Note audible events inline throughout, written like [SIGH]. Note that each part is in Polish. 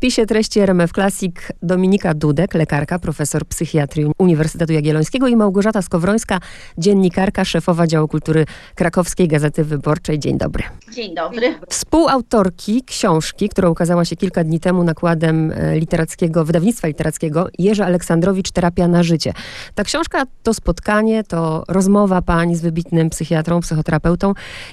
wpisie treści RMF Classic Dominika Dudek, lekarka, profesor psychiatrii Uniwersytetu Jagiellońskiego i Małgorzata Skowrońska, dziennikarka, szefowa działu kultury Krakowskiej Gazety Wyborczej. Dzień dobry. Dzień dobry. Współautorki książki, która ukazała się kilka dni temu nakładem e, literackiego, wydawnictwa literackiego Jerzy Aleksandrowicz Terapia na życie. Ta książka to spotkanie, to rozmowa pani z wybitnym psychiatrą, psychoterapeutą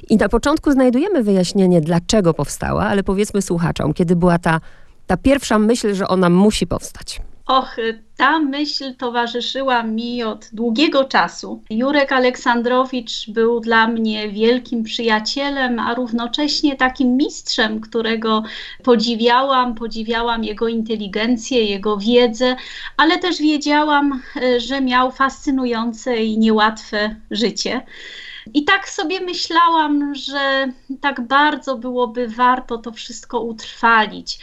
i na początku znajdujemy wyjaśnienie, dlaczego powstała, ale powiedzmy słuchaczom, kiedy była ta, ta pierwsza myśl, że ona musi powstać. Och, ta myśl towarzyszyła mi od długiego czasu. Jurek Aleksandrowicz był dla mnie wielkim przyjacielem, a równocześnie takim mistrzem, którego podziwiałam, podziwiałam jego inteligencję, jego wiedzę, ale też wiedziałam, że miał fascynujące i niełatwe życie. I tak sobie myślałam, że tak bardzo byłoby warto to wszystko utrwalić,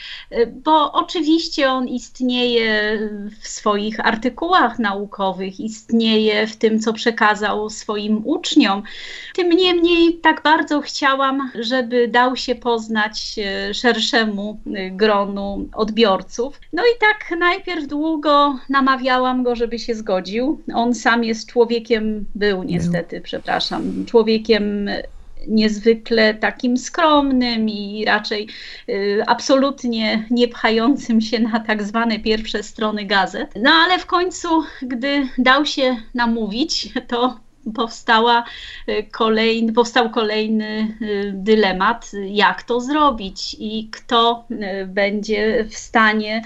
bo oczywiście on istnieje w swoich artykułach naukowych, istnieje w tym, co przekazał swoim uczniom. Tym niemniej tak bardzo chciałam, żeby dał się poznać e, szerszemu e, gronu odbiorców. No i tak najpierw długo namawiałam go, żeby się zgodził. On sam jest człowiekiem, był niestety, przepraszam, człowiekiem niezwykle takim skromnym i raczej y, absolutnie nie pchającym się na tak zwane pierwsze strony gazet. No ale w końcu, gdy dał się namówić, to powstała y, kolejny, powstał kolejny y, dylemat, jak to zrobić i kto y, będzie w stanie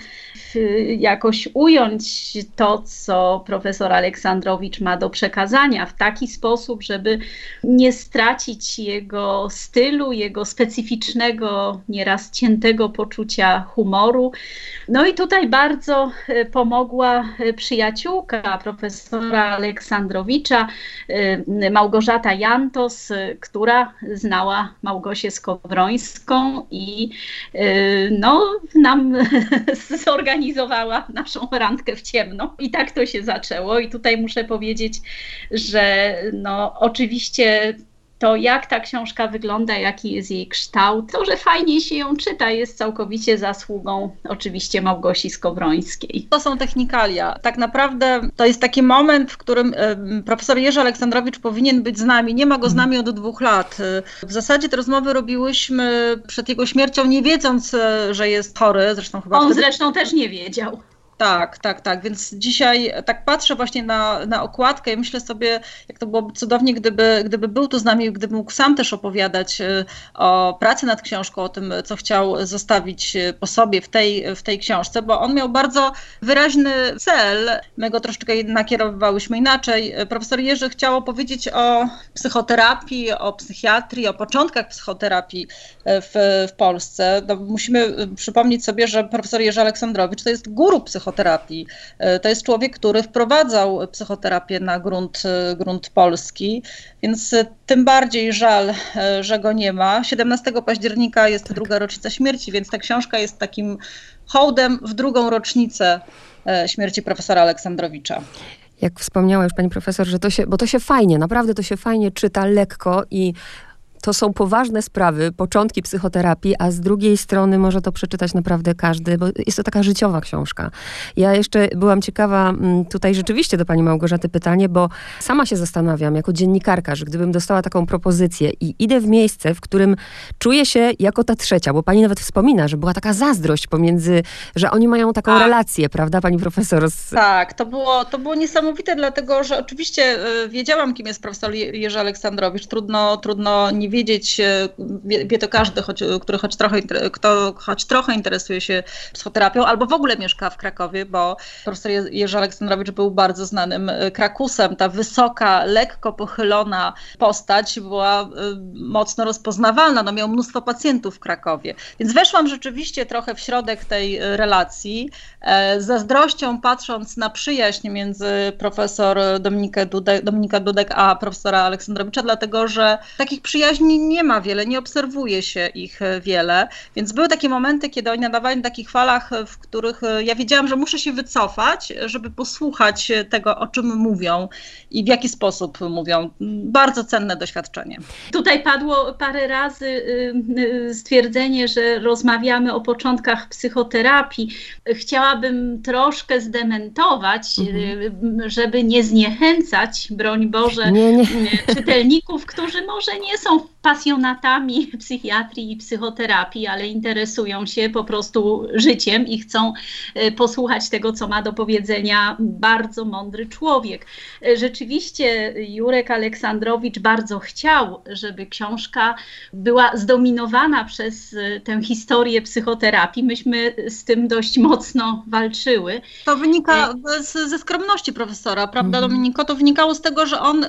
jakoś ująć to, co profesor Aleksandrowicz ma do przekazania w taki sposób, żeby nie stracić jego stylu, jego specyficznego, nieraz ciętego poczucia humoru. No i tutaj bardzo pomogła przyjaciółka profesora Aleksandrowicza, Małgorzata Jantos, y, która znała Małgosię Skowrońską i y, no, nam [LAUGHS] zorganizowała naszą randkę w ciemno. I tak to się zaczęło. I tutaj muszę powiedzieć, że no, oczywiście to jak ta książka wygląda, jaki jest jej kształt, to, że fajnie się ją czyta, jest całkowicie zasługą oczywiście Małgosi Skowrońskiej. To są technikalia. Tak naprawdę to jest taki moment, w którym profesor Jerzy Aleksandrowicz powinien być z nami. Nie ma go z nami od dwóch lat. W zasadzie te rozmowy robiłyśmy przed jego śmiercią, nie wiedząc, e, że jest chory. Zresztą chyba On wtedy... zresztą też nie wiedział. Tak, tak, tak. Więc dzisiaj tak patrzę właśnie na, na okładkę i myślę sobie, jak to byłoby cudownie, gdyby, gdyby był tu z nami, gdyby mógł sam też opowiadać y, o pracy nad książką, o tym, co chciał zostawić y, po sobie w tej, w tej książce, bo on miał bardzo wyraźny cel. My go troszeczkę nakierowywałyśmy inaczej. Profesor Jerzy chciał opowiedzieć o psychoterapii, o psychiatrii, o początkach psychoterapii y, w, w Polsce. No, musimy przypomnieć sobie, że profesor Jerzy Aleksandrowicz to jest guru psychoterapii psychoterapii. E, to jest człowiek, który wprowadzał psychoterapię na grunt, e, grunt polski, więc e, tym bardziej żal, że go nie ma. 17 października jest tak. druga rocznica śmierci, więc ta książka jest takim hołdem w drugą rocznicę śmierci profesora Aleksandrowicza jak wspomniała już pani profesor, że to się, bo to się fajnie, naprawdę to się fajnie czyta, lekko i to są poważne sprawy, początki psychoterapii, a z drugiej strony może to przeczytać naprawdę każdy, bo jest to taka życiowa książka. Ja jeszcze byłam ciekawa, mm, tutaj rzeczywiście do pani Małgorzaty pytanie, bo sama się zastanawiam, jako dziennikarka, że gdybym dostała taką propozycję i idę w miejsce, w którym czuję się jako ta trzecia, bo pani nawet wspomina, że była taka zazdrość pomiędzy, że oni mają taką tak. relację, prawda, pani profesor? Z... Tak, to było, to było niesamowite, dlatego że oczywiście y, wiedziałam, kim jest profesor Jerzy Aleksandrowicz. Trudno, trudno nie wiedzieć, e, wie, to każdy, choć, który choć trochę, kto choć trochę interesuje się psychoterapią, albo w ogóle mieszka w Krakowie, bo profesor Jerzy Aleksandrowicz był bardzo znanym e, krakusem. Ta wysoka, lekko pochylona postać była e, mocno rozpoznawalna. No, miał mnóstwo pacjentów w Krakowie. Więc weszłam rzeczywiście trochę w środek tej relacji. Z zazdrością patrząc na przyjaźń między profesor Dudek, Dominika Dudek a profesora Aleksandrowicza, dlatego że takich przyjaźni przyjaźni nie ma wiele, nie obserwuje się ich wiele, więc były takie momenty, kiedy oni nadawali na takich falach, w których ja wiedziałam, że muszę się wycofać, żeby posłuchać tego, o czym mówią i w jaki sposób mówią. Bardzo cenne doświadczenie. Tutaj padło parę razy y, y, stwierdzenie, że rozmawiamy o początkach psychoterapii. Chciałabym troszkę zdementować, mhm. żeby nie zniechęcać, broń Boże, nie, nie. czytelników, którzy może nie są pasjonatami [LAUGHS] psychiatrii i psychoterapii, ale interesują się po prostu życiem i chcą posłuchać tego, co ma do powiedzenia bardzo mądry człowiek. Rzeczywiście Jurek Aleksandrowicz bardzo chciał, żeby książka była zdominowana przez tę historię psychoterapii. Myśmy z tym dość mocno walczyły. To wynika z, ze skromności profesora, prawda mm. Dominiko? To wynikało z tego, że on,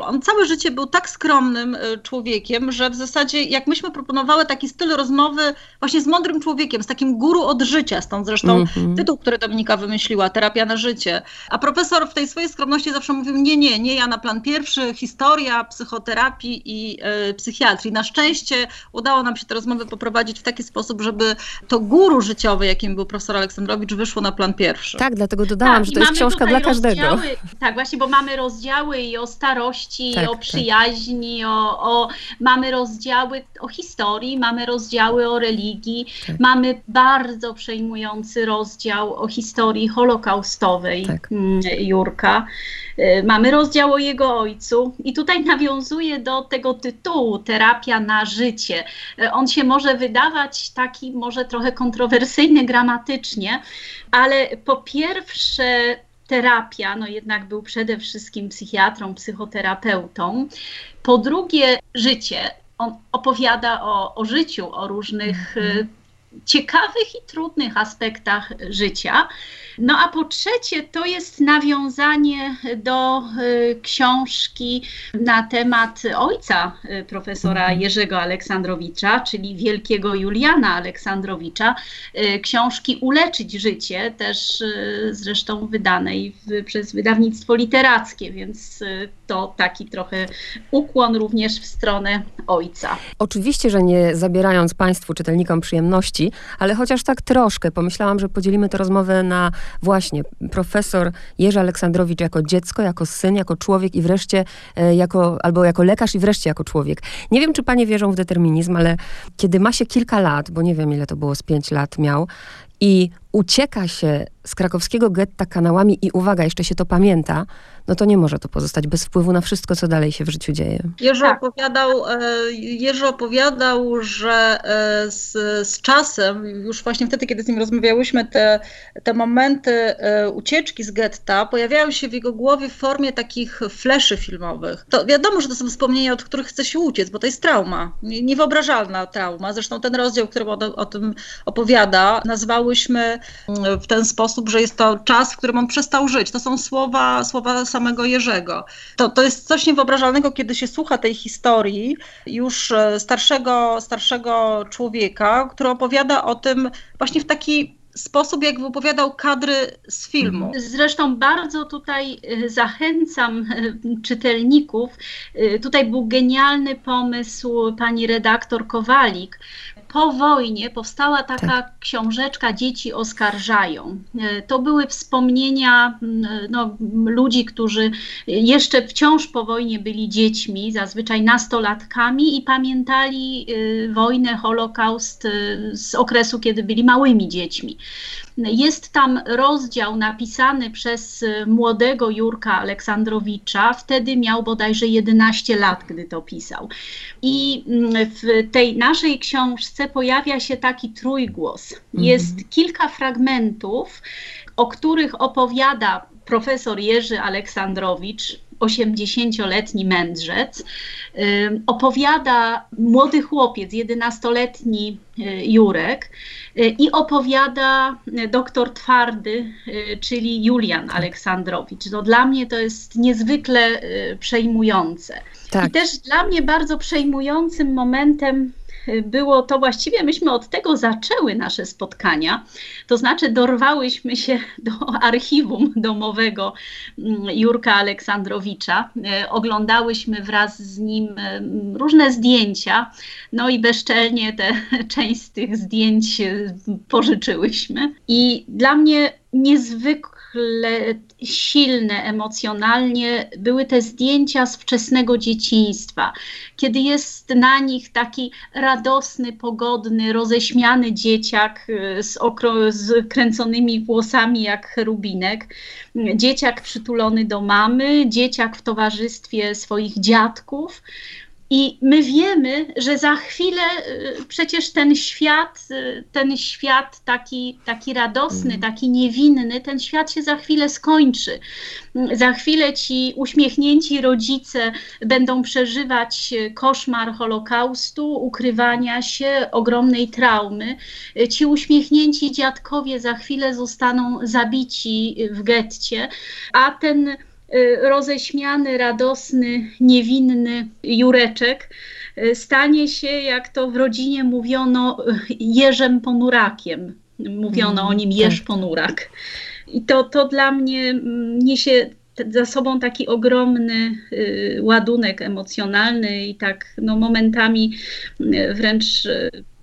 on całe życie był tak skromnym człowiekiem, że w zasadzie jak myśmy proponowały taki styl rozmowy właśnie z mądrym człowiekiem, z takim guru od życia, stąd zresztą mm -hmm. tytuł, który Dominika wymyśliła, Terapia na życie. A profesor w tej swojej skromności zawsze mówił, nie, nie, nie ja na plan pierwszy, historia, psychoterapii i y, psychiatrii. Na szczęście udało nam się te rozmowy poprowadzić w taki sposób, żeby to guru życiowe, jakim był profesor Aleksandrowicz, wyszło na plan pierwszy. Tak, dlatego dodałam, tak, że to jest książka dla każdego. Tak, właśnie, bo mamy rozdziały i o starości, tak, i o tak. przyjaźni, tak. o, o, mamy rozdziały o historii, mamy rozdziały o religii, tak. mamy bardzo przejmujący rozdział o historii holokaustowej tak. Mm, Jurka. Y, mamy rozdział o jego ojcu i tutaj nawiązuje do tego tytułu Terapia na życie. Y, on się może wydawać taki może trochę kontrowersyjny gramatycznie, ale po pierwsze terapia, no jednak był przede wszystkim psychiatrą, psychoterapeutą. Po drugie życie. On opowiada o, o życiu, o różnych mm ciekawych i trudnych aspektach życia. No a po trzecie, to jest nawiązanie do y, książki na temat ojca y, profesora mhm. Jerzego Aleksandrowicza, czyli wielkiego Juliana Aleksandrowicza, y, książki Uleczyć życie, też zresztą wydanej w, przez wydawnictwo literackie, więc to taki trochę ukłon również w stronę ojca. Oczywiście, że nie zabierając Państwu, czytelnikom przyjemności, ale chociaż tak troszkę pomyślałam, że podzielimy tę rozmowę na właśnie profesor Jerzy Aleksandrowicz jako dziecko, jako syn, jako człowiek i wreszcie e, jako, albo jako lekarz i wreszcie jako człowiek. Nie wiem, czy panie wierzą w determinizm, ale kiedy ma się kilka lat, bo nie wiem ile to było, z pięć lat miał, i ucieka się z krakowskiego getta kanałami i uwaga, jeszcze się to pamięta, no to nie może to pozostać bez wpływu na wszystko, co dalej się w życiu dzieje. Jerzy tak. opowiadał, e, Jerzy opowiadał, że e, z, z czasem, już właśnie wtedy, kiedy z nim rozmawiałyśmy, te, te momenty e, ucieczki z getta pojawiają się w jego głowie w formie takich fleszy filmowych. To wiadomo, że to są wspomnienia, od których chce się uciec, bo to jest trauma, niewyobrażalna trauma. Zresztą ten rozdział, który o, o tym opowiada, nazwałyśmy mm, w ten sposób, że jest to czas, w którym on przestał żyć. To są słowa, słowa samego Jerzego. To, to jest coś niewyobrażalnego, kiedy się słucha tej historii już e, starszego, starszego człowieka, który opowiada o tym właśnie w taki sposób, jak wypowiadał kadry z filmu. Mhm. Zresztą bardzo tutaj e, zachęcam e, czytelników. Tutaj był genialny pomysł pani redaktor Kowalik, po wojnie powstała taka tak. książeczka Dzieci oskarżają. E, to były wspomnienia no, ludzi, którzy jeszcze wciąż po wojnie byli dziećmi, zazwyczaj nastolatkami i pamiętali e, wojnę, Holokaust e, z okresu, kiedy byli małymi dziećmi. Jest tam rozdział napisany przez młodego Jurka Aleksandrowicza. Wtedy miał bodajże 11 lat, gdy to pisał. I w tej naszej książce pojawia się taki trójgłos. Mhm. Jest kilka fragmentów, o których opowiada profesor Jerzy Aleksandrowicz, 80-letni mędrzec, opowiada młody chłopiec, 11-letni y, Jurek y, i opowiada doktor Twardy, y, czyli Julian Aleksandrowicz. No, dla mnie to jest niezwykle przejmujące. Tak. I też dla mnie bardzo przejmującym momentem było to właściwie, myśmy od tego zaczęły nasze spotkania, to znaczy dorwałyśmy się do archiwum domowego mm, Jurka Aleksandrowicza, e, oglądałyśmy wraz z nim różne zdjęcia, no i bezczelnie te [LAUGHS] część z tych zdjęć pożyczyłyśmy. I dla mnie niezwykle silne emocjonalnie były te zdjęcia z wczesnego dzieciństwa, kiedy jest na nich taki radosny, pogodny, roześmiany dzieciak y, z, okro- z kręconymi włosami jak cherubinek, dzieciak przytulony do mamy, dzieciak w towarzystwie swoich dziadków. I my wiemy, że za chwilę y, przecież ten świat, y, ten świat taki, taki radosny, mhm. taki niewinny, ten świat się za chwilę skończy. Za chwilę ci uśmiechnięci rodzice będą przeżywać koszmar Holokaustu, ukrywania się, ogromnej traumy. Ci uśmiechnięci dziadkowie za chwilę zostaną zabici w getcie, a ten Y, roześmiany, radosny, niewinny Jureczek y, stanie się, jak to w rodzinie mówiono, Jerzem Ponurakiem. Mówiono mm, o nim Jerz tak. Ponurak. I to, to dla mnie mm, niesie za sobą taki ogromny y, ładunek emocjonalny i tak no, momentami wręcz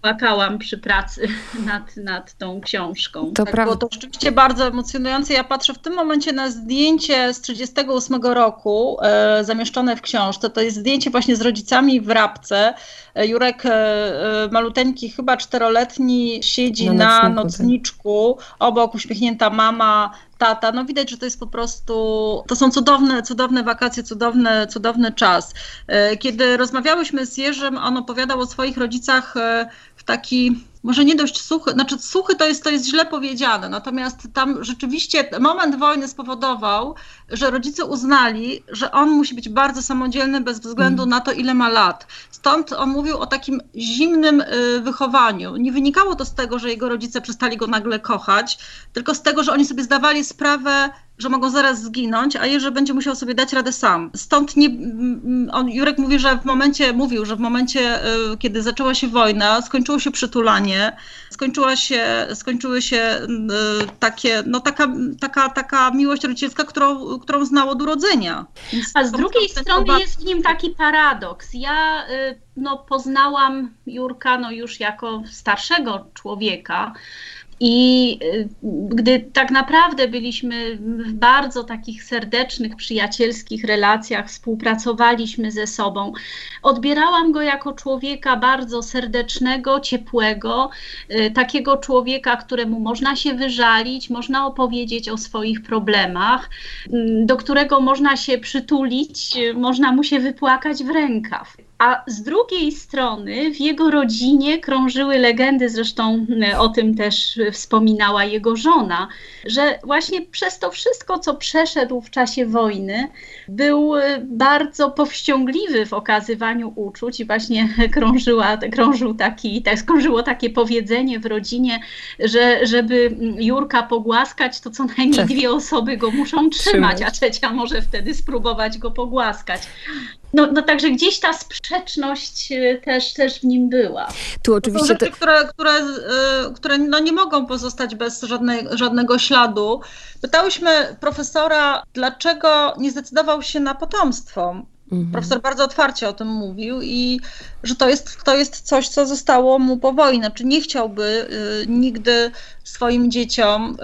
płakałam przy pracy [LAUGHS] nad, nad tą książką. To tak, prawda. Było to rzeczywiście bardzo emocjonujące. Ja patrzę w tym momencie na zdjęcie z 1938 roku e, zamieszczone w książce. To jest zdjęcie właśnie z rodzicami w Rabce. E, Jurek e, e, maluteńki, chyba czteroletni, siedzi na, na nocniczku, obok uśmiechnięta mama, tata. No widać, że to jest po prostu, to są cudowne, cudowne wakacje, cudowny, cudowny czas. E, kiedy rozmawiałyśmy z Jerzym, on opowiadał o swoich rodzicach taki może nie dość suchy, znaczy suchy to jest, to jest źle powiedziane, natomiast tam rzeczywiście moment wojny spowodował, że rodzice uznali, że on musi być bardzo samodzielny bez względu mm. na to, ile ma lat. Stąd on mówił o takim zimnym y, wychowaniu. Nie wynikało to z tego, że jego rodzice przestali go nagle kochać, tylko z tego, że oni sobie zdawali sprawę, że mogą zaraz zginąć, a Jerzy będzie musiał sobie dać radę sam. Stąd nie, on, Jurek mówi, że w momencie, mówił, że w momencie, y, kiedy zaczęła się wojna, skończyło się przytulanie, skończyła się, skończyły się y, takie, no taka, taka, taka miłość rodzicielska, którą, którą znał od urodzenia. Więc a z drugiej strony jest w nim taki paradoks. Ja y, no, poznałam Jurka no, już jako starszego człowieka, i y, gdy tak naprawdę byliśmy w bardzo takich serdecznych, przyjacielskich relacjach, współpracowaliśmy ze sobą, odbierałam go jako człowieka bardzo serdecznego, ciepłego, y, takiego człowieka, któremu można się wyżalić, można opowiedzieć o swoich problemach, y, do którego można się przytulić, można mu się wypłakać w rękaw. A z drugiej strony w jego rodzinie krążyły legendy, zresztą e, o tym też wspominała jego żona, że właśnie przez to wszystko, co przeszedł w czasie wojny, był e, bardzo powściągliwy w okazywaniu uczuć i właśnie [LAUGHS] krążyła, krążył taki, tak, krążyło takie powiedzenie w rodzinie, że żeby Jurka pogłaskać, to co najmniej tak. dwie osoby go muszą trzymać, a trzecia może wtedy spróbować go pogłaskać. No, no także gdzieś ta sprzeczność y, też, też w nim była. Tu oczywiście. To są rzeczy, które, które, y, które no nie mogą pozostać bez żadnej, żadnego śladu. Pytałyśmy profesora, dlaczego nie zdecydował się na potomstwo. Mhm. Profesor bardzo otwarcie o tym mówił i że to jest, to jest coś, co zostało mu po wojnie. Znaczy nie chciałby y, nigdy swoim dzieciom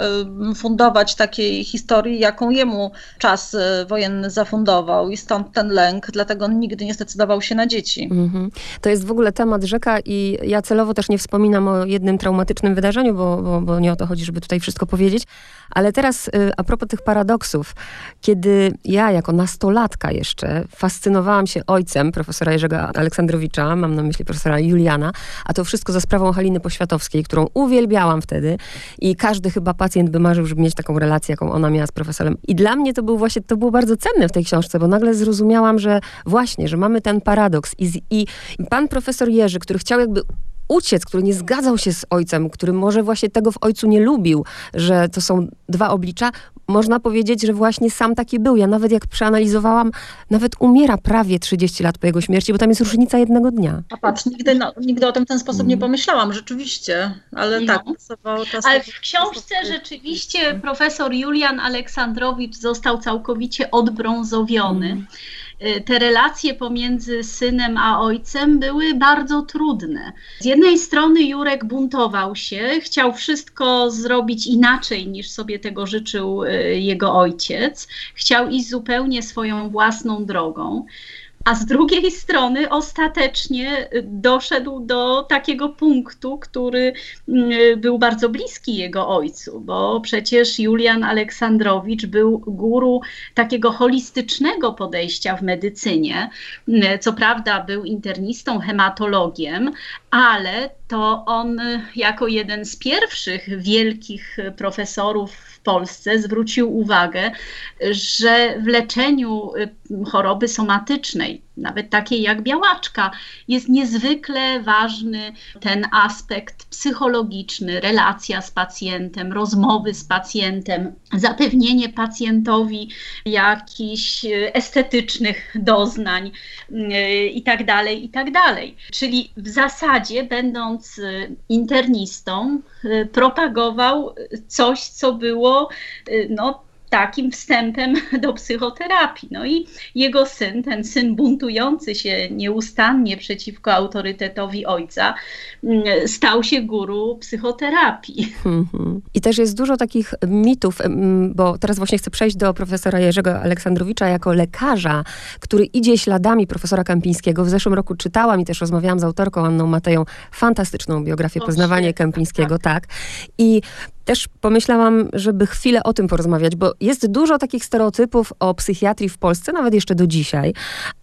fundować takiej historii, jaką jemu czas y, wojenny zafundował i stąd ten lęk, dlatego nigdy nie zdecydował się na dzieci. Mhm. To jest w ogóle temat rzeka i ja celowo też nie wspominam o jednym traumatycznym wydarzeniu, bo, bo, bo nie o to chodzi, żeby tutaj wszystko powiedzieć, ale teraz y, a propos tych paradoksów, kiedy ja jako nastolatka jeszcze fascynowałam się ojcem profesora Jerzego Aleksandrowicza, mam na myśli profesora Juliana, a to wszystko za sprawą Haliny Poświatowskiej, którą uwielbiałam wtedy i każdy chyba pacjent by marzył, żeby mieć taką relację, jaką ona miała z profesorem. I dla mnie to był właśnie, to było bardzo cenne w tej książce, bo nagle zrozumiałam, że właśnie, że mamy ten paradoks i, i pan profesor Jerzy, który chciał jakby uciec, który nie zgadzał się z ojcem, który może właśnie tego w ojcu nie lubił, że to są dwa oblicza, można powiedzieć, że właśnie sam taki był. Ja nawet jak przeanalizowałam, nawet umiera prawie 30 lat po jego śmierci, bo tam jest różnica jednego dnia. A patrz, nigdy, no, nigdy o tym w ten sposób nie mm. pomyślałam, rzeczywiście, ale no. tak. Ale w książce rzeczywiście profesor Julian Aleksandrowicz został całkowicie odbrązowiony. Mm. Y, te relacje pomiędzy synem a ojcem były bardzo trudne. Z jednej strony Jurek buntował się, chciał wszystko zrobić inaczej niż sobie tego życzył y, jego ojciec, chciał iść zupełnie swoją własną drogą a z drugiej strony ostatecznie doszedł do takiego punktu, który mm, był bardzo bliski jego ojcu, bo przecież Julian Aleksandrowicz był guru takiego holistycznego podejścia w medycynie. Co prawda był internistą, hematologiem, ale to on jako jeden z pierwszych wielkich profesorów Polsce zwrócił uwagę, że w leczeniu y, choroby somatycznej, nawet takiej jak białaczka, jest niezwykle ważny ten aspekt psychologiczny, relacja z pacjentem, rozmowy z pacjentem, zapewnienie pacjentowi jakichś y, estetycznych doznań itd., tak itd. Tak Czyli w zasadzie, będąc internistą, propagował coś, co było no, takim wstępem [LAUGHS] do psychoterapii. No i jego syn, ten syn buntujący się nieustannie przeciwko autorytetowi ojca, mm, stał się guru psychoterapii. Mhm. I też jest dużo takich mitów, bo teraz właśnie chcę przejść do profesora Jerzego Aleksandrowicza jako lekarza, który idzie śladami profesora Kępińskiego. W zeszłym roku czytałam i też rozmawiałam z autorką Anną Mateją fantastyczną biografię Poznawanie Kępińskiego, tak. tak. I też pomyślałam, żeby chwilę o tym porozmawiać, bo jest dużo takich stereotypów o psychiatrii w Polsce, nawet jeszcze do dzisiaj.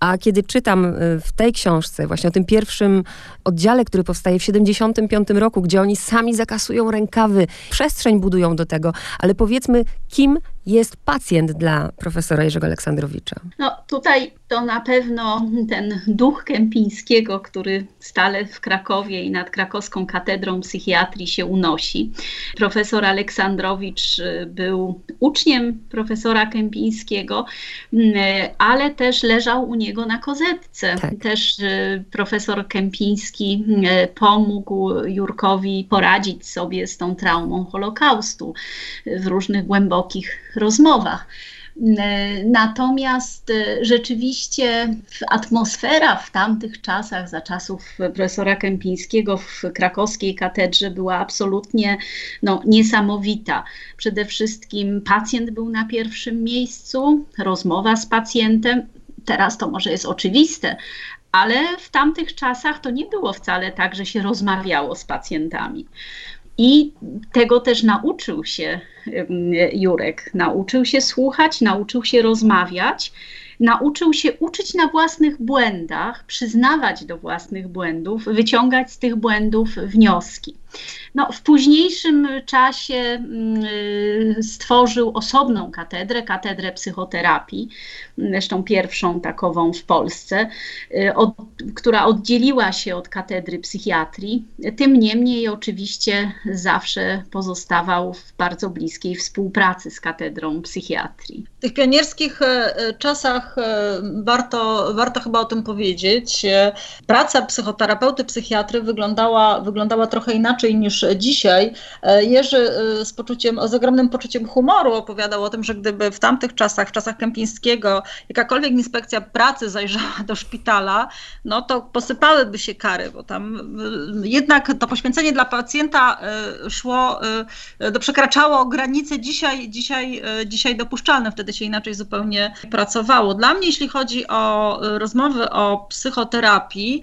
A kiedy czytam y, w tej książce, właśnie o tym pierwszym oddziale, który powstaje w 75 roku, gdzie oni sami zakasują rękawy, przestrzeń budują do tego, ale powiedzmy, kim jest pacjent dla profesora Jerzego Aleksandrowicza? No tutaj to na pewno ten duch Kępińskiego, który stale w Krakowie i nad krakowską katedrą psychiatrii się unosi. Profesor Aleksandrowicz y, był uczniem profesora Kępińskiego, mm, ale też leżał u niego na kozetce. Tak. Też y, profesor Kępiński y, pomógł Jurkowi poradzić sobie z tą traumą Holokaustu w różnych głębokich rozmowach. Natomiast e, rzeczywiście atmosfera w tamtych czasach, za czasów profesora Kępińskiego w krakowskiej katedrze była absolutnie no, niesamowita. Przede wszystkim pacjent był na pierwszym miejscu, rozmowa z pacjentem. Teraz to może jest oczywiste, ale w tamtych czasach to nie było wcale tak, że się rozmawiało z pacjentami. I tego też nauczył się Jurek. Nauczył się słuchać, nauczył się rozmawiać, nauczył się uczyć na własnych błędach, przyznawać do własnych błędów, wyciągać z tych błędów wnioski. No, w późniejszym czasie mm, stworzył osobną katedrę, katedrę psychoterapii, zresztą pierwszą takową w Polsce, y, od, która oddzieliła się od katedry psychiatrii. Tym niemniej oczywiście zawsze pozostawał w bardzo współpracy z katedrą psychiatrii. W tych pionierskich e, e, czasach e, warto, warto chyba o tym powiedzieć. Praca psychoterapeuty, psychiatry wyglądała, wyglądała trochę inaczej niż dzisiaj. Jerzy z poczuciem, z ogromnym poczuciem humoru opowiadał o tym, że gdyby w tamtych czasach, w czasach Kępińskiego, jakakolwiek inspekcja pracy zajrzała do szpitala, no to posypałyby się kary, bo tam jednak to poświęcenie dla pacjenta szło, y, przekraczało granice dzisiaj, dzisiaj, dzisiaj dopuszczalne, wtedy się inaczej zupełnie pracowało. Dla mnie, jeśli chodzi o rozmowy o psychoterapii,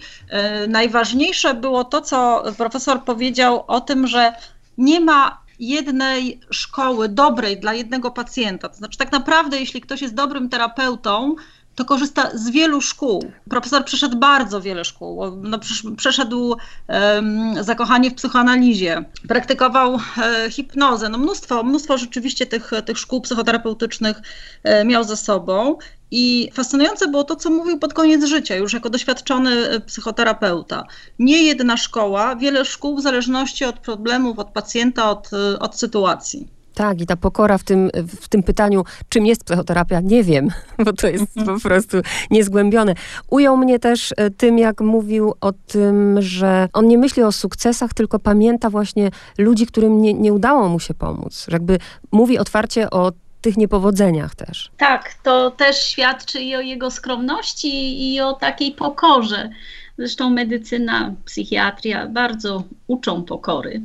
najważniejsze było to, co profesor powiedział o tym, że nie ma jednej szkoły dobrej dla jednego pacjenta. To znaczy, tak naprawdę, jeśli ktoś jest dobrym terapeutą, to korzysta z wielu szkół. Profesor przeszedł bardzo wiele szkół. No, przeszedł um, zakochanie w psychoanalizie, praktykował e, hipnozę. No, mnóstwo, mnóstwo rzeczywiście tych, tych szkół psychoterapeutycznych e, miał ze sobą. I fascynujące było to, co mówił pod koniec życia, już jako doświadczony e, psychoterapeuta. Nie jedna szkoła, wiele szkół w zależności od problemów, od pacjenta, od, od sytuacji. Tak, i ta pokora w tym, w tym pytaniu, czym jest psychoterapia, nie wiem, [LAUGHS] bo to jest po prostu niezgłębione. Ujął mnie też e, tym, jak mówił o tym, że on nie myśli o sukcesach, tylko pamięta właśnie ludzi, którym nie, nie udało mu się pomóc. Że jakby mówi otwarcie o tych niepowodzeniach też. Tak, to też świadczy i o jego skromności, i o takiej pokorze. Zresztą medycyna, psychiatria bardzo uczą pokory.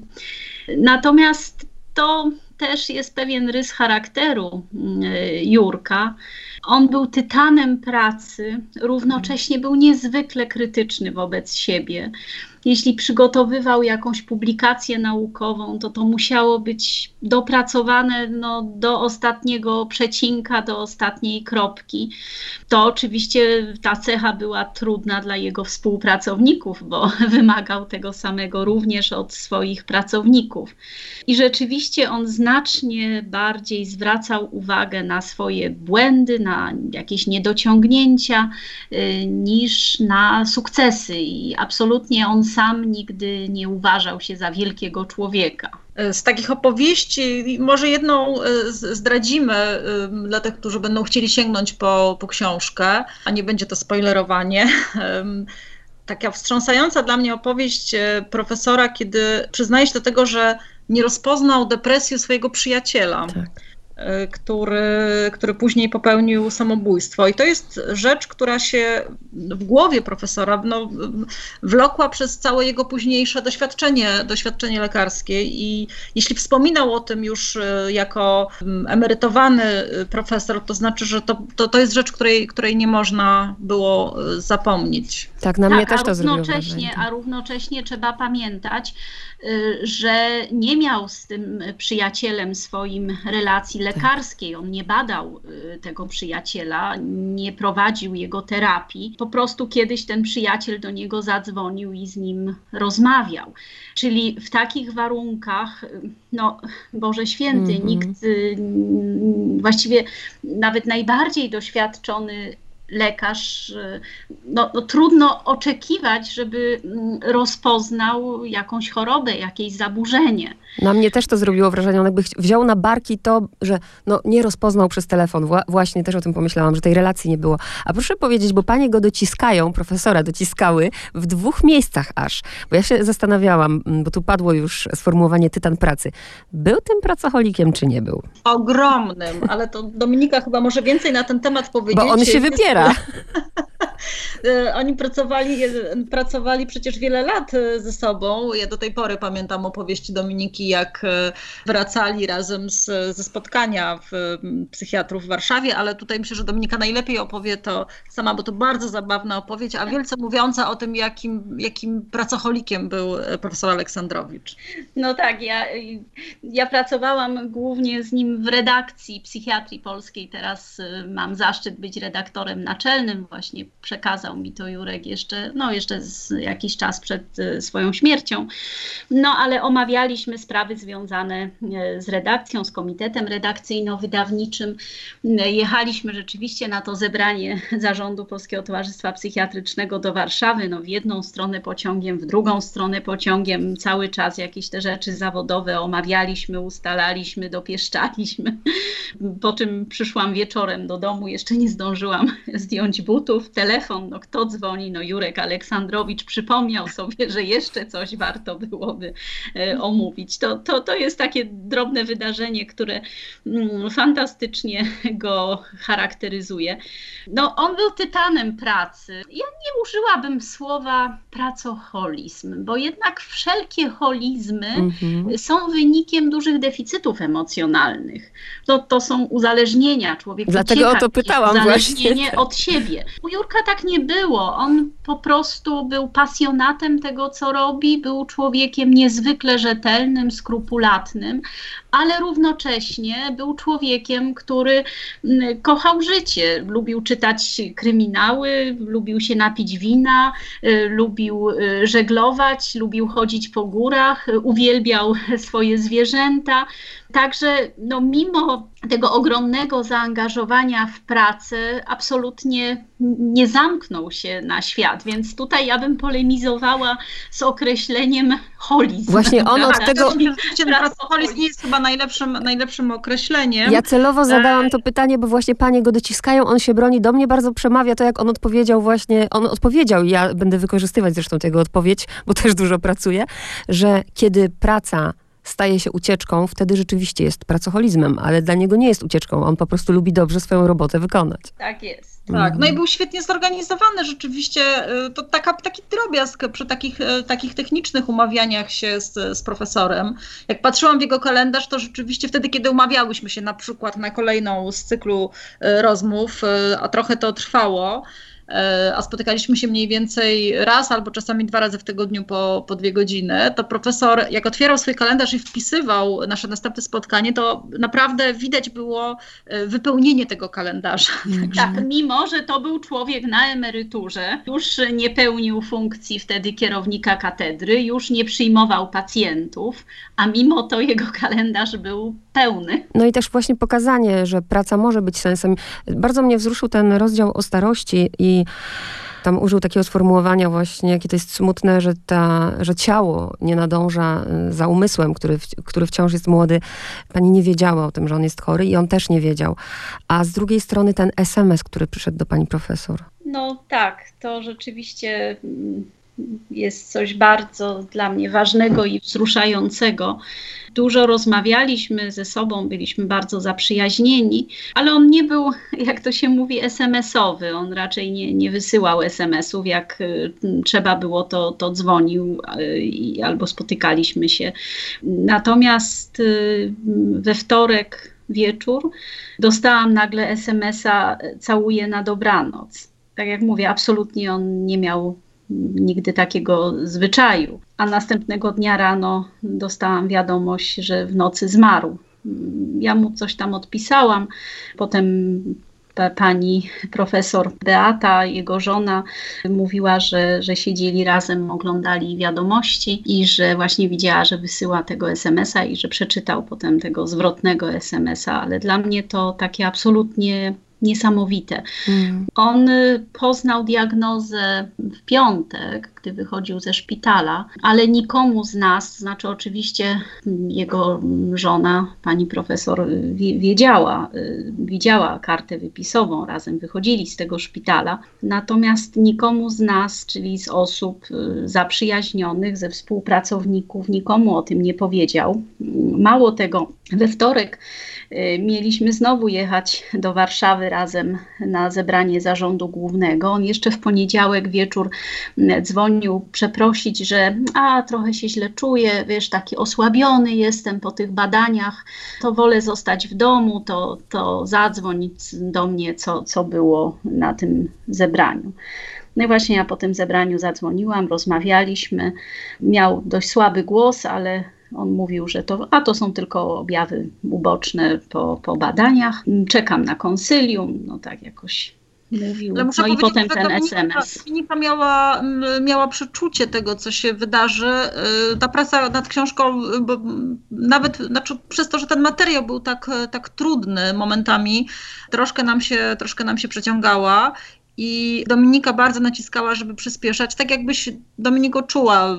Natomiast to też jest pewien rys charakteru mm, Jurka. On był tytanem pracy, równocześnie był niezwykle krytyczny wobec siebie jeśli przygotowywał jakąś publikację naukową, to to musiało być dopracowane no, do ostatniego przecinka, do ostatniej kropki. To oczywiście ta cecha była trudna dla jego współpracowników, bo [LAUGHS] wymagał tego samego również od swoich pracowników. I rzeczywiście on znacznie bardziej zwracał uwagę na swoje błędy, na jakieś niedociągnięcia, y, niż na sukcesy. I absolutnie on sam nigdy nie uważał się za wielkiego człowieka. Z takich opowieści, może jedną e, zdradzimy e, dla tych, którzy będą chcieli sięgnąć po, po książkę, a nie będzie to spoilerowanie. [LAUGHS] Taka wstrząsająca dla mnie opowieść e, profesora, kiedy przyznaje się do tego, że nie rozpoznał depresji swojego przyjaciela. Tak który, który później popełnił samobójstwo. I to jest rzecz, która się w głowie profesora no, wlokła przez całe jego późniejsze doświadczenie, doświadczenie lekarskie. I jeśli wspominał o tym już y, jako mm, emerytowany y, profesor, to znaczy, że to, to, to jest rzecz, której, której nie można było zapomnieć. Tak, na tak, mnie też to zrobiło równocześnie, A równocześnie trzeba pamiętać, że nie miał z tym przyjacielem swoim relacji lekarskiej. On nie badał y, tego przyjaciela, nie prowadził jego terapii. Po prostu kiedyś ten przyjaciel do niego zadzwonił i z nim rozmawiał. Czyli w takich warunkach, y, no Boże Święty, mm -hmm. nikt, y, właściwie nawet najbardziej doświadczony lekarz, no, no, trudno oczekiwać, żeby mm, rozpoznał jakąś chorobę, jakieś zaburzenie. Na mnie też to zrobiło wrażenie. On jakby wziął na barki to, że no, nie rozpoznał przez telefon. Wła właśnie też o tym pomyślałam, że tej relacji nie było. A proszę powiedzieć, bo panie go dociskają, profesora dociskały w dwóch miejscach aż. Bo ja się zastanawiałam, mm, bo tu padło już sformułowanie tytan pracy. Był tym pracocholikiem, czy nie był? Ogromnym, ale to Dominika chyba może więcej na ten temat powiedzieć. Bo on się wypiera. [LAUGHS] [LAUGHS] Oni pracowali, pracowali przecież wiele lat e, ze sobą. Ja do tej pory pamiętam opowieści Dominiki, jak e, wracali razem z, ze spotkania w psychiatrów w Warszawie, ale tutaj myślę, że Dominika najlepiej opowie to sama, bo to bardzo zabawna opowieść, a wielce mówiąca o tym, jakim, jakim pracocholikiem był profesor Aleksandrowicz. No tak, ja, ja pracowałam głównie z nim w redakcji psychiatrii polskiej. Teraz mam zaszczyt być redaktorem naczelnym. Właśnie przekazał mi to Jurek jeszcze, no jeszcze jakiś czas przed e, swoją śmiercią. No ale omawialiśmy sprawy związane e, z redakcją, z komitetem redakcyjno-wydawniczym. E, jechaliśmy rzeczywiście na to zebranie [LAUGHS] zarządu Polskiego Towarzystwa Psychiatrycznego do Warszawy, no w jedną stronę pociągiem, w drugą stronę pociągiem, cały czas jakieś te rzeczy zawodowe omawialiśmy, ustalaliśmy, dopieszczaliśmy. [LAUGHS] Po czym przyszłam wieczorem do domu, jeszcze nie zdążyłam [LAUGHS] zdjąć butów, telefon, no kto dzwoni, no Jurek Aleksandrowicz przypomniał sobie, że jeszcze coś warto byłoby e, omówić. To, to, to jest takie drobne wydarzenie, które mm, fantastycznie [LAUGHS] go charakteryzuje. No on był tytanem pracy. Ja nie użyłabym słowa pracoholizm, bo jednak wszelkie holizmy mhm. są wynikiem dużych deficytów emocjonalnych. To, to są uzależnienia. Człowiek Dlatego o to pytałam uzależnienie właśnie. [LAUGHS] od siebie. U Jurka tak nie było. On po prostu był pasjonatem tego, co robi, był człowiekiem niezwykle rzetelnym, skrupulatnym, ale równocześnie był człowiekiem, który mm, kochał życie. Lubił czytać kryminały, lubił się napić wina, y, lubił y, żeglować, lubił chodzić po górach, uwielbiał [LAUGHS] swoje zwierzęta. Także no, mimo tego ogromnego zaangażowania w pracę, absolutnie nie zamknął się na świat, więc tutaj ja bym polemizowała z określeniem holizm. Właśnie on od tego... Pracoholizm nie jest chyba najlepszym, najlepszym określeniem. Ja celowo zadałam to pytanie, bo właśnie panie go dociskają, on się broni, do mnie bardzo przemawia to, jak on odpowiedział właśnie, on odpowiedział i ja będę wykorzystywać zresztą tego odpowiedź, bo też dużo pracuję, że kiedy praca staje się ucieczką, wtedy rzeczywiście jest pracoholizmem, ale dla niego nie jest ucieczką. On po prostu lubi dobrze swoją robotę wykonać. Tak jest. Tak, no i był świetnie zorganizowany rzeczywiście. Y, to taka, taki drobiazg przy takich, y, takich technicznych umawianiach się z, z profesorem. Jak patrzyłam w jego kalendarz, to rzeczywiście wtedy, kiedy umawiałyśmy się na przykład na kolejną z cyklu y, rozmów, a trochę to trwało, a spotykaliśmy się mniej więcej raz albo czasami dwa razy w tygodniu po, po dwie godziny, to profesor, jak otwierał swój kalendarz i wpisywał nasze następne spotkanie, to naprawdę widać było e, wypełnienie tego kalendarza. Mhm. [LAUGHS] Tak, mimo że to był człowiek na emeryturze, już nie pełnił funkcji wtedy kierownika katedry, już nie przyjmował pacjentów, a mimo to jego kalendarz był pełny. No i też właśnie pokazanie, że praca może być sensem. Bardzo mnie wzruszył ten rozdział o starości i tam użył takiego sformułowania właśnie, jakie to jest smutne, że, ta, że ciało nie nadąża y, za umysłem, który, który wciąż jest młody. Pani nie wiedziała o tym, że on jest chory i on też nie wiedział. A z drugiej strony ten SMS, który przyszedł do pani profesor. No tak, to rzeczywiście mm, jest coś bardzo dla mnie ważnego i wzruszającego. Dużo rozmawialiśmy ze sobą, byliśmy bardzo zaprzyjaźnieni, ale on nie był, jak to się mówi, SMS-owy. On raczej nie, nie wysyłał SMS-ów. Jak y, trzeba było, to, to dzwonił y, albo spotykaliśmy się. Natomiast y, we wtorek wieczór dostałam nagle SMS-a: całuję na dobranoc. Tak jak mówię, absolutnie on nie miał nigdy takiego zwyczaju. A następnego dnia rano dostałam wiadomość, że w nocy zmarł. Ja mu coś tam odpisałam, potem pani profesor Beata, jego żona, mówiła, że, że siedzieli razem, oglądali wiadomości i że właśnie widziała, że wysyła tego SMS-a i że przeczytał potem tego zwrotnego SMS-a, ale dla mnie to takie absolutnie niesamowite. Mm. On y, poznał diagnozę w piątek, gdy wychodził ze szpitala, ale nikomu z nas, znaczy oczywiście jego żona, pani profesor, y, wiedziała, y, widziała kartę wypisową, razem wychodzili z tego szpitala, natomiast nikomu z nas, czyli z osób zaprzyjaźnionych, ze współpracowników, nikomu o tym nie powiedział. Mało tego, we wtorek mieliśmy znowu jechać do Warszawy razem na zebranie zarządu głównego. On jeszcze w poniedziałek wieczór dzwonił przeprosić, że a trochę się źle czuję, wiesz, taki osłabiony jestem po tych badaniach, to wolę zostać w domu, to, to zadzwoń do mnie, co, co było na tym zebraniu. No i właśnie ja po tym zebraniu zadzwoniłam, rozmawialiśmy. Miał dość słaby głos, ale on mówił, że to, a to są tylko objawy uboczne po, po badaniach. Czekam na konsylium, no tak jakoś mówił. Ale muszę no i potem ten Dominika, SMS. Dominika miała, miała przeczucie tego, co się wydarzy. Y, ta praca nad książką, bo nawet znaczy, przez to, że ten materiał był tak, tak trudny momentami, troszkę nam się, troszkę nam się przeciągała i Dominika bardzo naciskała, żeby przyspieszać, tak jakbyś Dominiko czuła,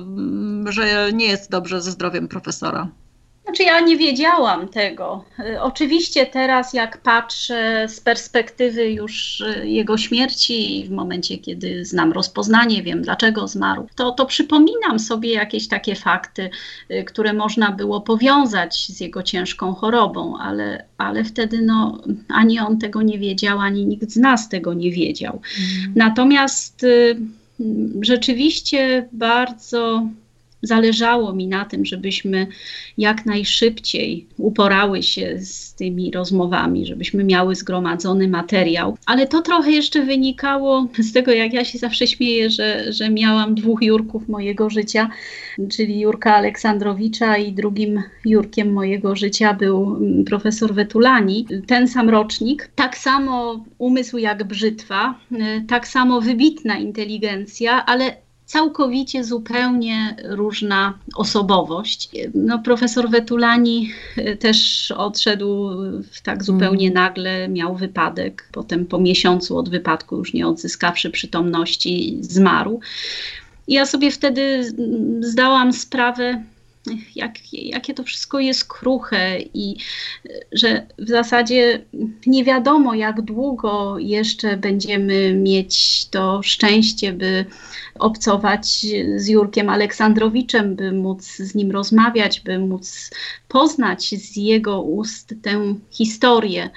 że nie jest dobrze ze zdrowiem profesora. Znaczy ja nie wiedziałam tego. Y, oczywiście teraz jak patrzę z perspektywy już y, jego śmierci, w momencie kiedy znam rozpoznanie, wiem dlaczego zmarł, to, to przypominam sobie jakieś takie fakty, y, które można było powiązać z jego ciężką chorobą, ale, ale wtedy no, ani on tego nie wiedział, ani nikt z nas tego nie wiedział. Mm. Natomiast rzeczywiście bardzo zależało mi na tym, żebyśmy jak najszybciej uporały się z tymi rozmowami, żebyśmy miały zgromadzony materiał. Ale to trochę jeszcze wynikało z tego, jak ja się zawsze śmieję, że, że miałam dwóch Jurków mojego życia, czyli Jurka Aleksandrowicza i drugim Jurkiem mojego życia był mm, profesor Wetulani. Ten sam rocznik, tak samo umysł jak brzytwa, y, tak samo wybitna inteligencja, ale całkowicie zupełnie różna osobowość. No, profesor Wetulani e, też odszedł tak zupełnie mm. nagle, miał wypadek. Potem po miesiącu od wypadku, już nie odzyskawszy przytomności, zmarł. Ja sobie wtedy zdałam sprawę, jak, jakie to wszystko jest kruche i że w zasadzie nie wiadomo, jak długo jeszcze będziemy mieć to szczęście, by obcować z Jurkiem Aleksandrowiczem, by móc z nim rozmawiać, by móc poznać z jego ust tę historię.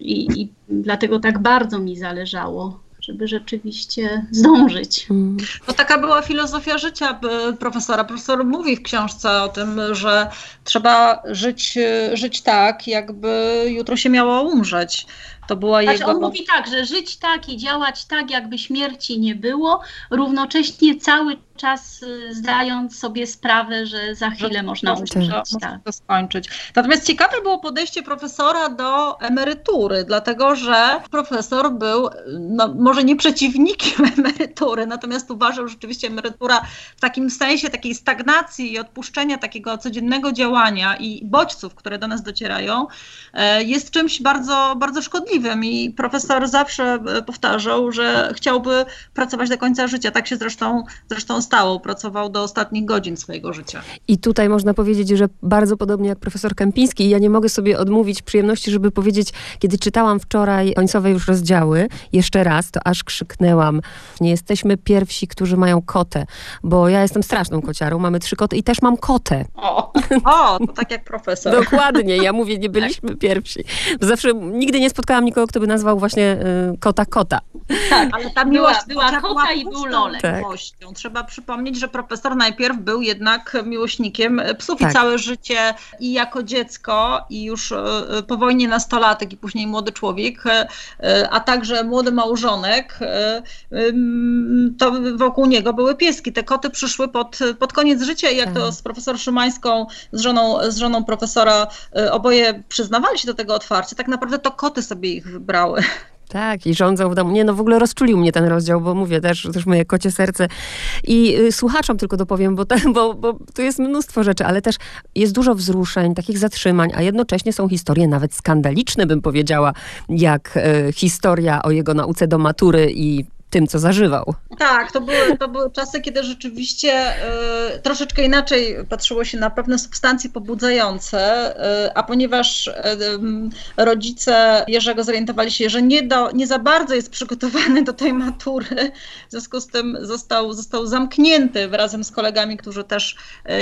I, i dlatego tak bardzo mi zależało żeby rzeczywiście zdążyć. Mm. No taka była filozofia życia profesora. Profesor mówi w książce o tym, że trzeba żyć, żyć tak, jakby jutro się miało umrzeć. To była znaczy, jego... On mówi tak, że żyć tak i działać tak, jakby śmierci nie było, równocześnie cały czas y, zdając sobie sprawę, że za chwilę można umrzeć. Tak. to skończyć. Natomiast ciekawe było podejście profesora do emerytury, dlatego że profesor był no, może nie przeciwnikiem [LAUGHS] emerytury, natomiast uważał, że rzeczywiście emerytura w takim sensie takiej stagnacji i odpuszczenia takiego codziennego działania i bodźców, które do nas docierają, e, jest czymś bardzo, bardzo szkodliwym i profesor zawsze e, powtarzał, że chciałby pracować do końca życia. Tak się zresztą, zresztą stało, pracował do ostatnich godzin swojego życia. I tutaj można powiedzieć, że bardzo podobnie jak profesor Kępiński, ja nie mogę sobie odmówić przyjemności, żeby powiedzieć, kiedy czytałam wczoraj końcowe już rozdziały, jeszcze raz, to aż krzyknęłam. Nie jesteśmy pierwsi, którzy mają kotę, bo ja jestem straszną kociarą, mamy trzy koty i też mam kotę. O, o to tak jak profesor. Dokładnie, ja mówię, nie byliśmy tak. pierwsi. Zawsze nigdy nie spotkałam nikogo, kto by nazwał właśnie y, kota kota. Tak, ale ta miłość była, była kota i był lolek. Tak. Trzeba przypomnieć, że profesor najpierw był jednak miłośnikiem psów tak. i całe życie i jako dziecko i już e, po wojnie nastolatek i później młody człowiek, e, a także młody małżonek, e, to wokół niego były pieski. Te koty przyszły pod, pod koniec życia i jak to tak. z profesor Szymańską, z żoną, z żoną profesora oboje przyznawali się do tego otwarcie, tak naprawdę to koty sobie ich wybrały. Tak, i rządzą w domu. Nie, no w ogóle rozczulił mnie ten rozdział, bo mówię też, też moje kocie serce. I y, słuchaczom tylko dopowiem, bo, te, bo, bo tu jest mnóstwo rzeczy, ale też jest dużo wzruszeń, takich zatrzymań, a jednocześnie są historie nawet skandaliczne, bym powiedziała, jak y, historia o jego nauce do matury i tym, co zażywał. Tak, to były, to były czasy, kiedy rzeczywiście y, troszeczkę inaczej patrzyło się na pewne substancje pobudzające, y, a ponieważ y, rodzice Jerzego zorientowali się, że nie, do, nie za bardzo jest przygotowany do tej matury, w związku z tym został, został zamknięty razem z kolegami, którzy też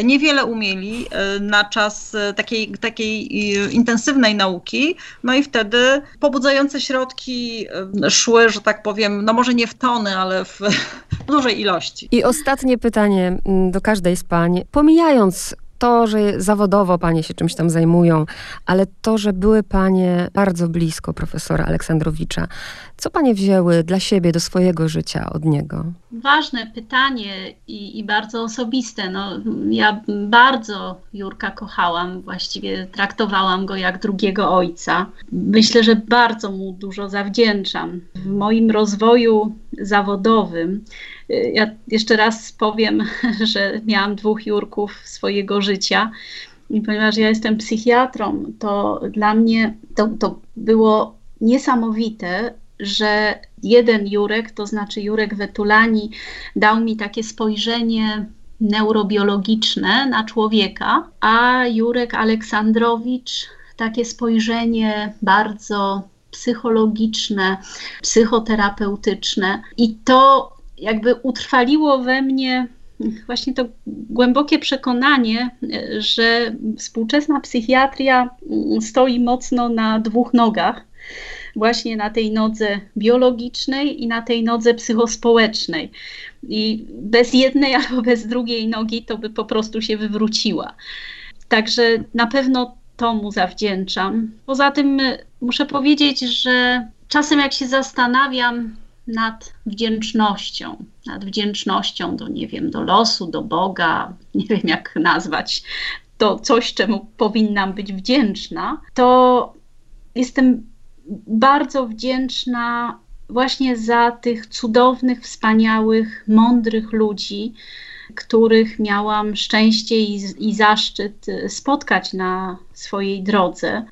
niewiele umieli na czas takiej, takiej intensywnej nauki. No i wtedy pobudzające środki szły, że tak powiem, no może nie w tony, ale w [LAUGHS] dużej ilości. I ostatnie pytanie mm, do każdej z pań. Pomijając to, że zawodowo panie się czymś tam zajmują, ale to, że były panie bardzo blisko profesora Aleksandrowicza, co panie wzięły dla siebie, do swojego życia od niego? Ważne pytanie i, i bardzo osobiste. No, ja bardzo Jurka kochałam, właściwie traktowałam go jak drugiego ojca. Myślę, że bardzo mu dużo zawdzięczam. W moim rozwoju zawodowym ja jeszcze raz powiem, [LAUGHS] że miałam dwóch Jurków swojego życia. I ponieważ ja jestem psychiatrą, to dla mnie to, to było niesamowite, że jeden Jurek, to znaczy Jurek Wetulani, dał mi takie spojrzenie neurobiologiczne na człowieka, a Jurek Aleksandrowicz takie spojrzenie bardzo psychologiczne, psychoterapeutyczne. I to jakby utrwaliło we mnie właśnie to głębokie przekonanie, że współczesna psychiatria stoi mocno na dwóch nogach właśnie na tej nodze biologicznej i na tej nodze psychospołecznej. I bez jednej [LAUGHS] albo bez drugiej nogi to by po prostu się wywróciła. Także na pewno to mu zawdzięczam. Poza tym muszę powiedzieć, że czasem jak się zastanawiam nad wdzięcznością, nad wdzięcznością do, nie wiem, do losu, do Boga, [LAUGHS] nie wiem jak nazwać to coś, czemu powinnam być wdzięczna, to jestem bardzo wdzięczna właśnie za tych cudownych, wspaniałych, mądrych ludzi, których miałam szczęście i, i zaszczyt spotkać na swojej drodze.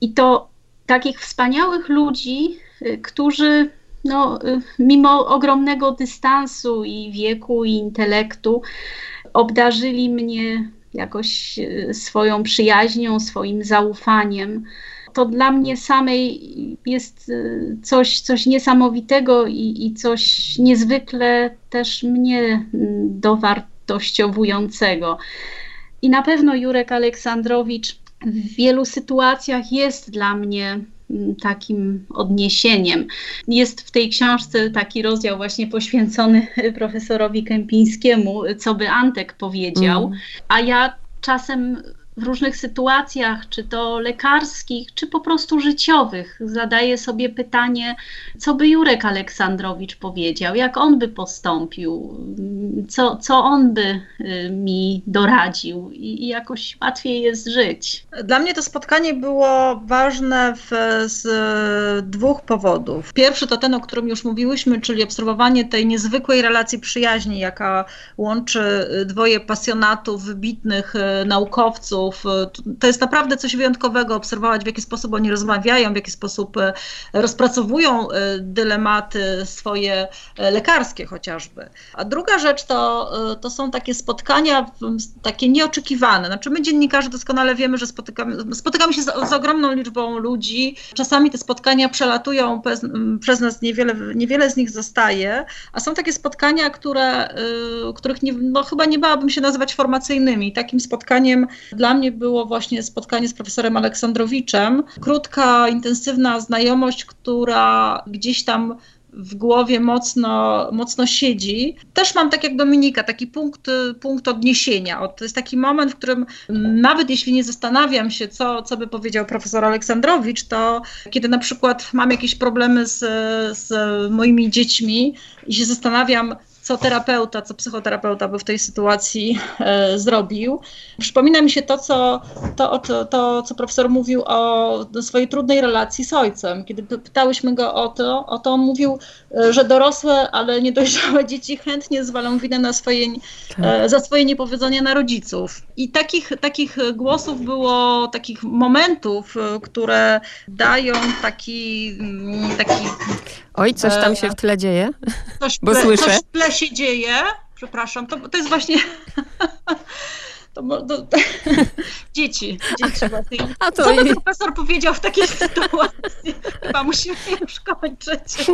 I to takich wspaniałych ludzi, którzy no, mimo ogromnego dystansu i wieku, i intelektu, obdarzyli mnie jakoś swoją przyjaźnią, swoim zaufaniem to dla mnie samej jest y, coś, coś niesamowitego i, i coś niezwykle też mnie mm, dowartościowującego. I na pewno Jurek Aleksandrowicz w wielu sytuacjach jest dla mnie takim odniesieniem. Jest w tej książce taki rozdział właśnie poświęcony [LAUGHS] profesorowi Kępińskiemu, co by Antek powiedział, mm. a ja czasem w różnych sytuacjach, czy to lekarskich, czy po prostu życiowych, zadaję sobie pytanie, co by Jurek Aleksandrowicz powiedział, jak on by postąpił, co, co on by y, mi doradził i, jakoś łatwiej jest żyć. Dla mnie to spotkanie było ważne w, z dwóch powodów. Pierwszy to ten, o którym już mówiłyśmy, czyli obserwowanie tej niezwykłej relacji przyjaźni, jaka łączy dwoje pasjonatów, wybitnych y, naukowców, to jest naprawdę coś wyjątkowego obserwować, w jaki sposób oni rozmawiają, w jaki sposób e, rozpracowują e, dylematy swoje e, lekarskie chociażby. A druga rzecz to, to są takie spotkania, takie nieoczekiwane. Znaczy my dziennikarze doskonale wiemy, że spotykamy, spotykamy się z, z ogromną liczbą ludzi. Czasami te spotkania przelatują bez, przez nas, niewiele, niewiele z nich zostaje, a są takie spotkania, które, których nie, no, chyba nie bałabym się nazywać formacyjnymi. Takim spotkaniem dla dla mnie było właśnie spotkanie z profesorem Aleksandrowiczem. Krótka, intensywna znajomość, która gdzieś tam w głowie mocno, mocno siedzi. Też mam tak jak Dominika, taki punkt, punkt odniesienia. To jest taki moment, w którym nawet jeśli nie zastanawiam się, co, co by powiedział profesor Aleksandrowicz, to kiedy na przykład mam jakieś problemy z, z moimi dziećmi i się zastanawiam, co terapeuta, co psychoterapeuta by w tej sytuacji e, zrobił. Przypomina mi się to co, to, to, to, co profesor mówił o swojej trudnej relacji z ojcem. Kiedy pytałyśmy go o to, o to on mówił, e, że dorosłe, ale niedojrzałe [LAUGHS] dzieci chętnie zwalą winę na swoje, tak. e, za swoje niepowiedzenia na rodziców. I takich, takich głosów było, takich momentów, e, które dają taki, taki Oj, coś tam się w tle dzieje? Coś, Bo tle, słyszę. coś w tle się dzieje. Przepraszam, to, to jest właśnie [LAUGHS] to, to, [LAUGHS] dzieci, dzieci właśnie. A to Co by profesor powiedział w takiej [LAUGHS] sytuacji? Chyba musimy już kończyć.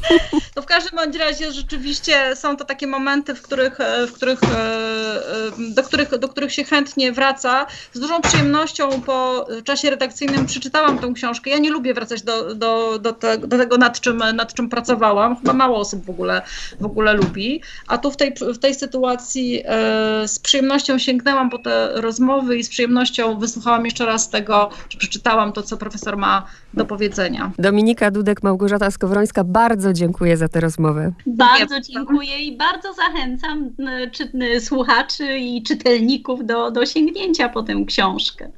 [LAUGHS] To w każdym bądź razie rzeczywiście są to takie momenty, w których, w których, e, e, do, których, do których się chętnie wraca. Z dużą przyjemnością po czasie redakcyjnym przeczytałam tę książkę. Ja nie lubię wracać do, do, do, te, do tego, nad czym, nad czym pracowałam. Chyba mało osób w ogóle, w ogóle lubi. A tu w tej, w tej sytuacji e, z przyjemnością sięgnęłam sięgnęłam po te rozmowy i z przyjemnością wysłuchałam jeszcze raz tego, czy przeczytałam to, co profesor ma do powiedzenia. Dominika Dudek, Małgorzata Skowrońska, bardzo dziękuję za tę rozmowę. Bardzo dziękuję i bardzo zachęcam czy, słuchaczy i czytelników do, do sięgnięcia po tę książkę.